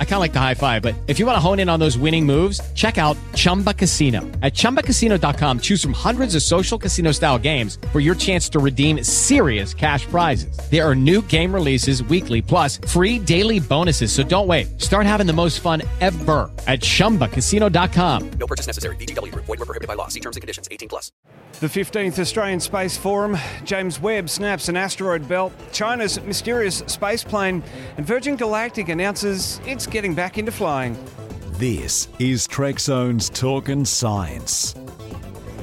I kind of like the high five, but if you want to hone in on those winning moves, check out Chumba Casino. At ChumbaCasino.com, choose from hundreds of social casino style games for your chance to redeem serious cash prizes. There are new game releases weekly, plus free daily bonuses. So don't wait. Start having the most fun ever at ChumbaCasino.com. No purchase necessary. VGW Group. Void were prohibited by law. See terms and conditions. 18 plus. The 15th Australian Space Forum, James Webb snaps an asteroid belt, China's mysterious space plane, and Virgin Galactic announces it's getting back into flying. This is Trek Zone's Talkin' Science.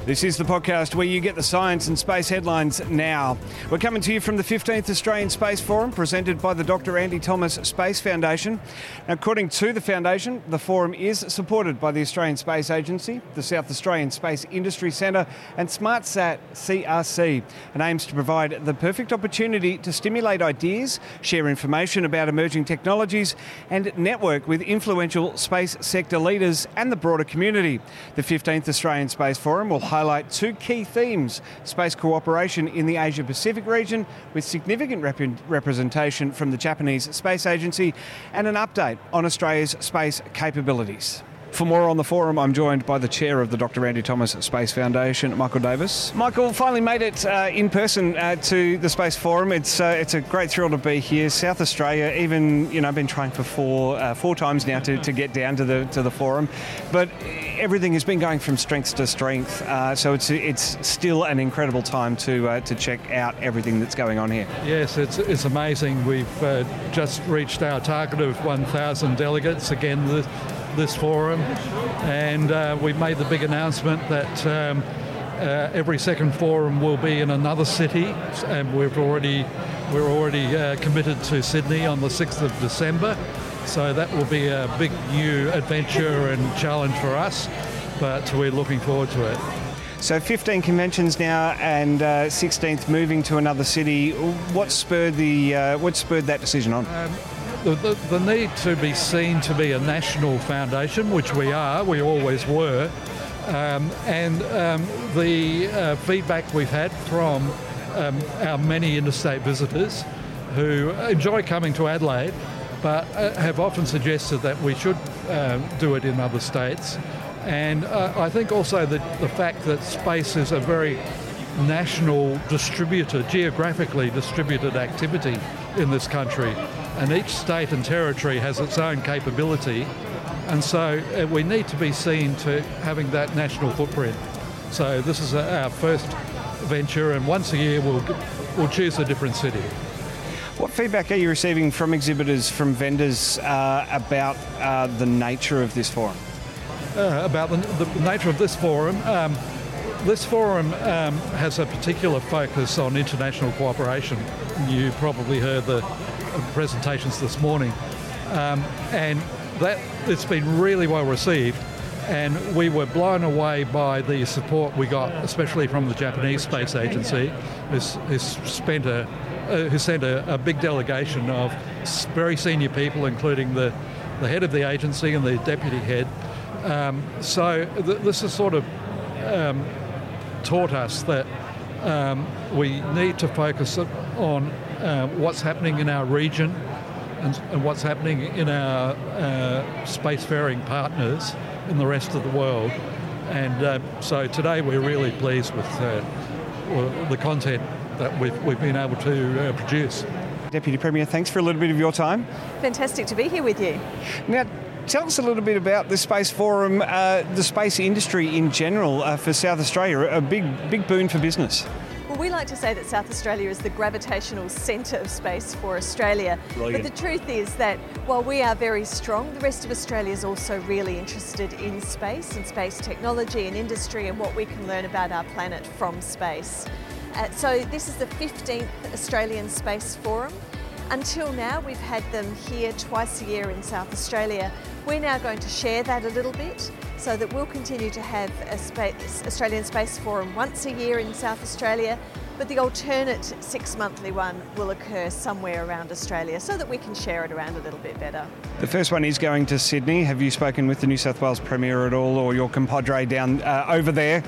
This is the podcast where you get the science and space headlines now. We're coming to you from the 15th Australian Space Forum, presented by the Dr. Andy Thomas Space Foundation. According to the Foundation, the forum is supported by the Australian Space Agency, the South Australian Space Industry Centre, and SmartSat CRC, and aims to provide the perfect opportunity to stimulate ideas, share information about emerging technologies, and network with influential space sector leaders and the broader community. The 15th Australian Space Forum will highlight two key themes space cooperation in the Asia Pacific region, with significant rep- representation from the Japanese Space Agency, and an update on Australia's space capabilities. For more on the forum, I'm joined by the chair of the Dr. Andy Thomas Space Foundation, Michael Davis. Michael finally made it uh, in person uh, to the Space Forum. It's uh, it's a great thrill to be here. South Australia, even you know, I've been trying for four uh, four times now to, to get down to the to the forum, but everything has been going from strength to strength. Uh, so it's it's still an incredible time to uh, to check out everything that's going on here. Yes, it's, it's amazing. We've uh, just reached our target of 1,000 delegates again this, this forum, and uh, we've made the big announcement that um, uh, every second forum will be in another city, and we've already we're already uh, committed to Sydney on the 6th of December. So that will be a big new adventure and challenge for us, but we're looking forward to it. So 15 conventions now, and uh, 16th moving to another city. What spurred the uh, what spurred that decision on? Um, the, the, the need to be seen to be a national foundation, which we are, we always were, um, and um, the uh, feedback we've had from um, our many interstate visitors who enjoy coming to Adelaide but uh, have often suggested that we should uh, do it in other states. And uh, I think also that the fact that space is a very national distributed, geographically distributed activity in this country, and each state and territory has its own capability, and so uh, we need to be seen to having that national footprint. So this is a, our first venture, and once a year we'll we'll choose a different city. What feedback are you receiving from exhibitors, from vendors uh, about uh, the nature of this forum? Uh, about the, the, nature of this forum. Um, this forum um, has a particular focus on international cooperation. You probably heard the presentations this morning, um, and that it's been really well received. And we were blown away by the support we got, especially from the Japanese Space Agency, who's, who's spent a, uh, who sent a, a, big delegation of very senior people, including the, the head of the agency and the deputy head. Um, so th- this has sort of um, taught us that um, we need to focus on uh, what's happening in our region and, and what's happening in our uh, spacefaring partners in the rest of the world. And uh, so today we're really pleased with uh, the content that we've, we've been able to uh, produce. Deputy Premier, thanks for a little bit of your time. Fantastic to be here with you. Now, tell us a little bit about the Space Forum, uh, the space industry in general uh, for South Australia, a big, big boon for business. Well, we like to say that South Australia is the gravitational centre of space for Australia. Brilliant. But the truth is that while we are very strong, the rest of Australia is also really interested in space and space technology and industry and what we can learn about our planet from space. Uh, so, this is the 15th Australian Space Forum. Until now, we've had them here twice a year in South Australia. We're now going to share that a little bit so that we'll continue to have a space, Australian Space Forum once a year in South Australia, but the alternate six monthly one will occur somewhere around Australia so that we can share it around a little bit better. The first one is going to Sydney. Have you spoken with the New South Wales Premier at all or your compadre down uh, over there?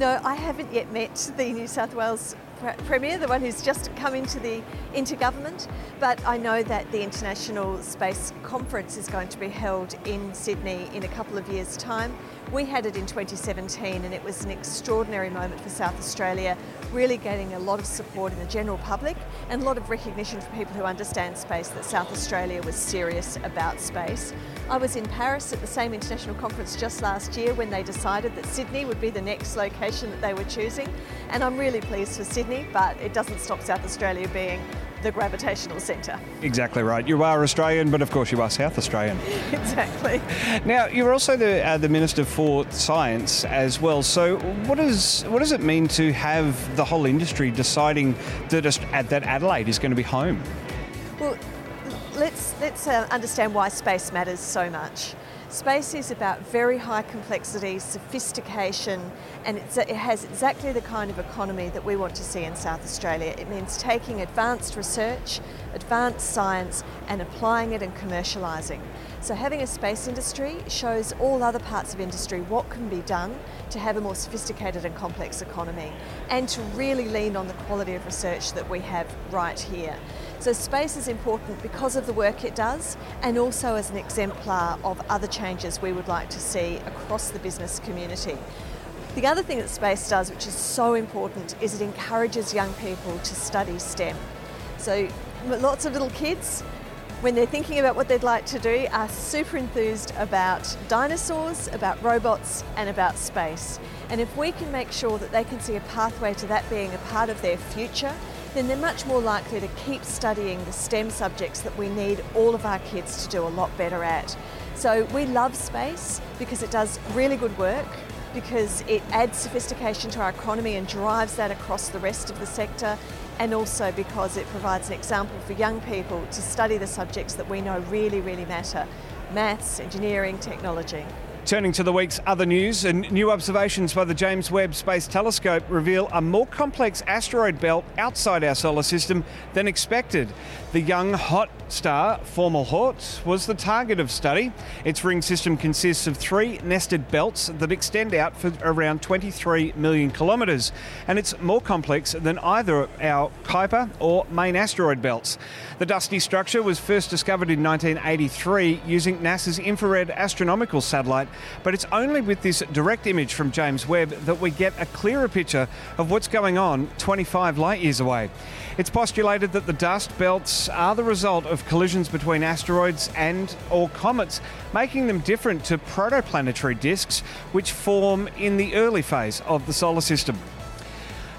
No, I haven't yet met the New South Wales Pre- Premier, the one who's just come into the intergovernment, but I know that the International Space Conference is going to be held in Sydney in a couple of years' time. We had it in 2017 and it was an extraordinary moment for South Australia, really getting a lot of support in the general public and a lot of recognition from people who understand space that South Australia was serious about space. I was in Paris at the same international conference just last year when they decided that Sydney would be the next location that they were choosing, and I'm really pleased for Sydney, but it doesn't stop South Australia being the gravitational centre. Exactly right. You are Australian, but of course you are South Australian. exactly. Now you're also the uh, the Minister for Science as well. So what does what does it mean to have the whole industry deciding that that Adelaide is going to be home? Well, let's let's uh, understand why space matters so much. Space is about very high complexity, sophistication, and it has exactly the kind of economy that we want to see in South Australia. It means taking advanced research, advanced science, and applying it and commercialising. So having a space industry shows all other parts of industry what can be done to have a more sophisticated and complex economy, and to really lean on the quality of research that we have right here. So space is important because of the work it does and also as an exemplar of other changes we would like to see across the business community. The other thing that space does, which is so important, is it encourages young people to study STEM. So lots of little kids, when they're thinking about what they'd like to do, are super enthused about dinosaurs, about robots, and about space. And if we can make sure that they can see a pathway to that being a part of their future, then they're much more likely to keep studying the STEM subjects that we need all of our kids to do a lot better at. So we love space because it does really good work, because it adds sophistication to our economy and drives that across the rest of the sector, and also because it provides an example for young people to study the subjects that we know really, really matter maths, engineering, technology. Turning to the week's other news, and new observations by the James Webb Space Telescope reveal a more complex asteroid belt outside our solar system than expected. The young hot star formal Fomalhaut was the target of study. Its ring system consists of three nested belts that extend out for around 23 million kilometres, and it's more complex than either our Kuiper or main asteroid belts. The dusty structure was first discovered in 1983 using NASA's infrared astronomical satellite but it's only with this direct image from James Webb that we get a clearer picture of what's going on 25 light years away. It's postulated that the dust belts are the result of collisions between asteroids and or comets, making them different to protoplanetary disks which form in the early phase of the solar system.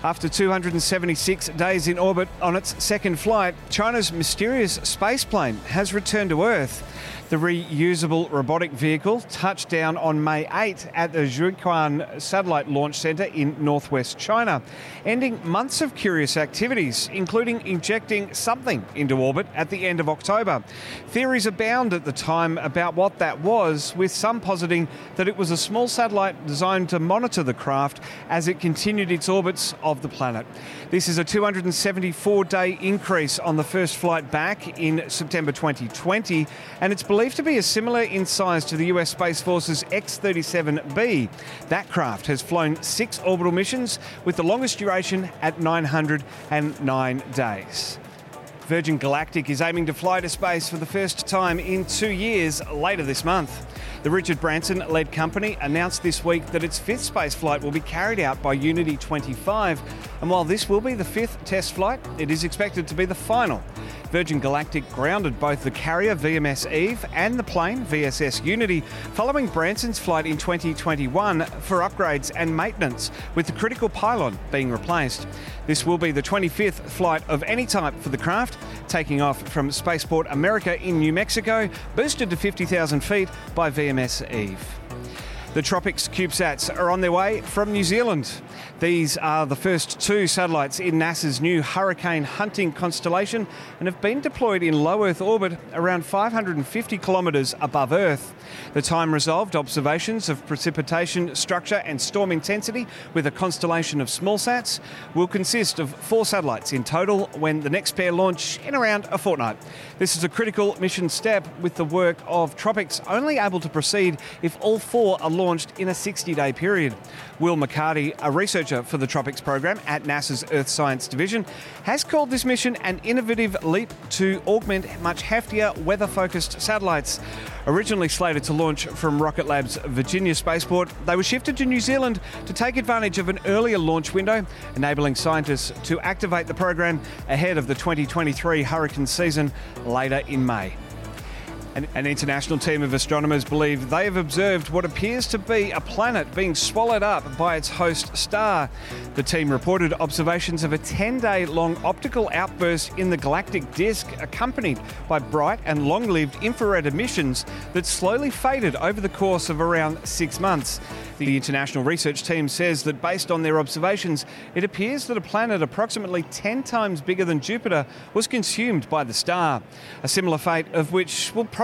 After 276 days in orbit on its second flight, China's mysterious spaceplane has returned to Earth. The reusable robotic vehicle touched down on May 8 at the Jiuquan Satellite Launch Center in northwest China, ending months of curious activities, including injecting something into orbit at the end of October. Theories abound at the time about what that was, with some positing that it was a small satellite designed to monitor the craft as it continued its orbits of the planet. This is a 274 day increase on the first flight back in September 2020, and it's believed to be a similar in size to the US Space Force's X 37B. That craft has flown six orbital missions with the longest duration at 909 days. Virgin Galactic is aiming to fly to space for the first time in two years later this month. The Richard Branson led company announced this week that its fifth space flight will be carried out by Unity 25. And while this will be the fifth test flight, it is expected to be the final. Virgin Galactic grounded both the carrier VMS Eve and the plane VSS Unity following Branson's flight in 2021 for upgrades and maintenance, with the critical pylon being replaced. This will be the 25th flight of any type for the craft, taking off from Spaceport America in New Mexico, boosted to 50,000 feet by VMS Eve. The Tropics CubeSats are on their way from New Zealand. These are the first two satellites in NASA's new Hurricane Hunting constellation and have been deployed in low Earth orbit around 550 kilometres above Earth. The time resolved observations of precipitation, structure, and storm intensity with a constellation of small sats will consist of four satellites in total when the next pair launch in around a fortnight. This is a critical mission step with the work of Tropics only able to proceed if all four are launched in a 60 day period. Will McCarty, a researcher for the Tropics program at NASA's Earth Science Division, has called this mission an innovative leap to augment much heftier weather focused satellites. Originally slated to launch from Rocket Lab's Virginia spaceport, they were shifted to New Zealand to take advantage of an earlier launch window, enabling scientists to activate the program ahead of the 2023 hurricane season later in May. An, an, international team of astronomers believe they have observed what appears to be a planet being swallowed up by its host star. The team reported observations of a 10 day long optical outburst in the galactic disk, accompanied by bright and long lived infrared emissions that slowly faded over the course of around six months. The international research team says that based on their observations, it appears that a planet approximately 10 times bigger than Jupiter was consumed by the star. A similar fate of which will probably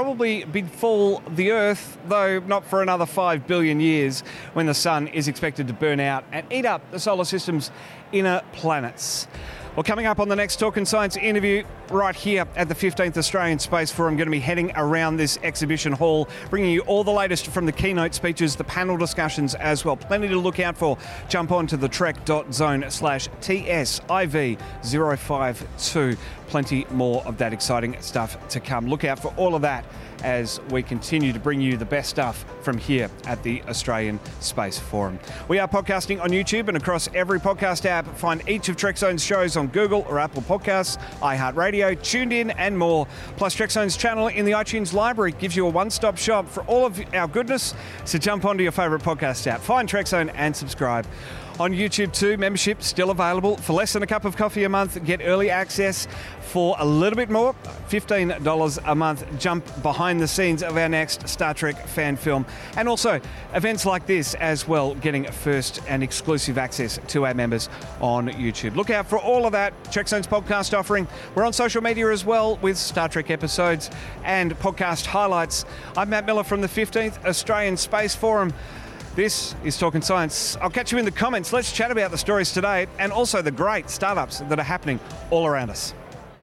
befall the Earth, though not for another 5 billion years, when the Sun is expected to burn out and eat up the solar system's inner planets. Well, coming up on the next Talking Science interview, right here at the 15th Australian Space Forum, I'm going to be heading around this exhibition hall, bringing you all the latest from the keynote speeches, the panel discussions as well. Plenty to look out for. Jump on to the trek.zone slash TSIV052. Plenty more of that exciting stuff to come. Look out for all of that as we continue to bring you the best stuff from here at the Australian Space Forum. We are podcasting on YouTube and across every podcast app. Find each of TrekZone's shows on Google or Apple Podcasts, iHeartRadio, TuneIn, and more. Plus, TrekZone's channel in the iTunes library gives you a one stop shop for all of our goodness. So jump onto your favourite podcast app, find TrekZone, and subscribe. On YouTube too, membership still available for less than a cup of coffee a month. Get early access for a little bit more, $15 a month. Jump behind the scenes of our next Star Trek fan film. And also events like this as well, getting first and exclusive access to our members on YouTube. Look out for all of that. TrekZone's podcast offering. We're on social media as well with Star Trek episodes and podcast highlights. I'm Matt Miller from the 15th Australian Space Forum. This is Talking Science. I'll catch you in the comments. Let's chat about the stories today and also the great startups that are happening all around us.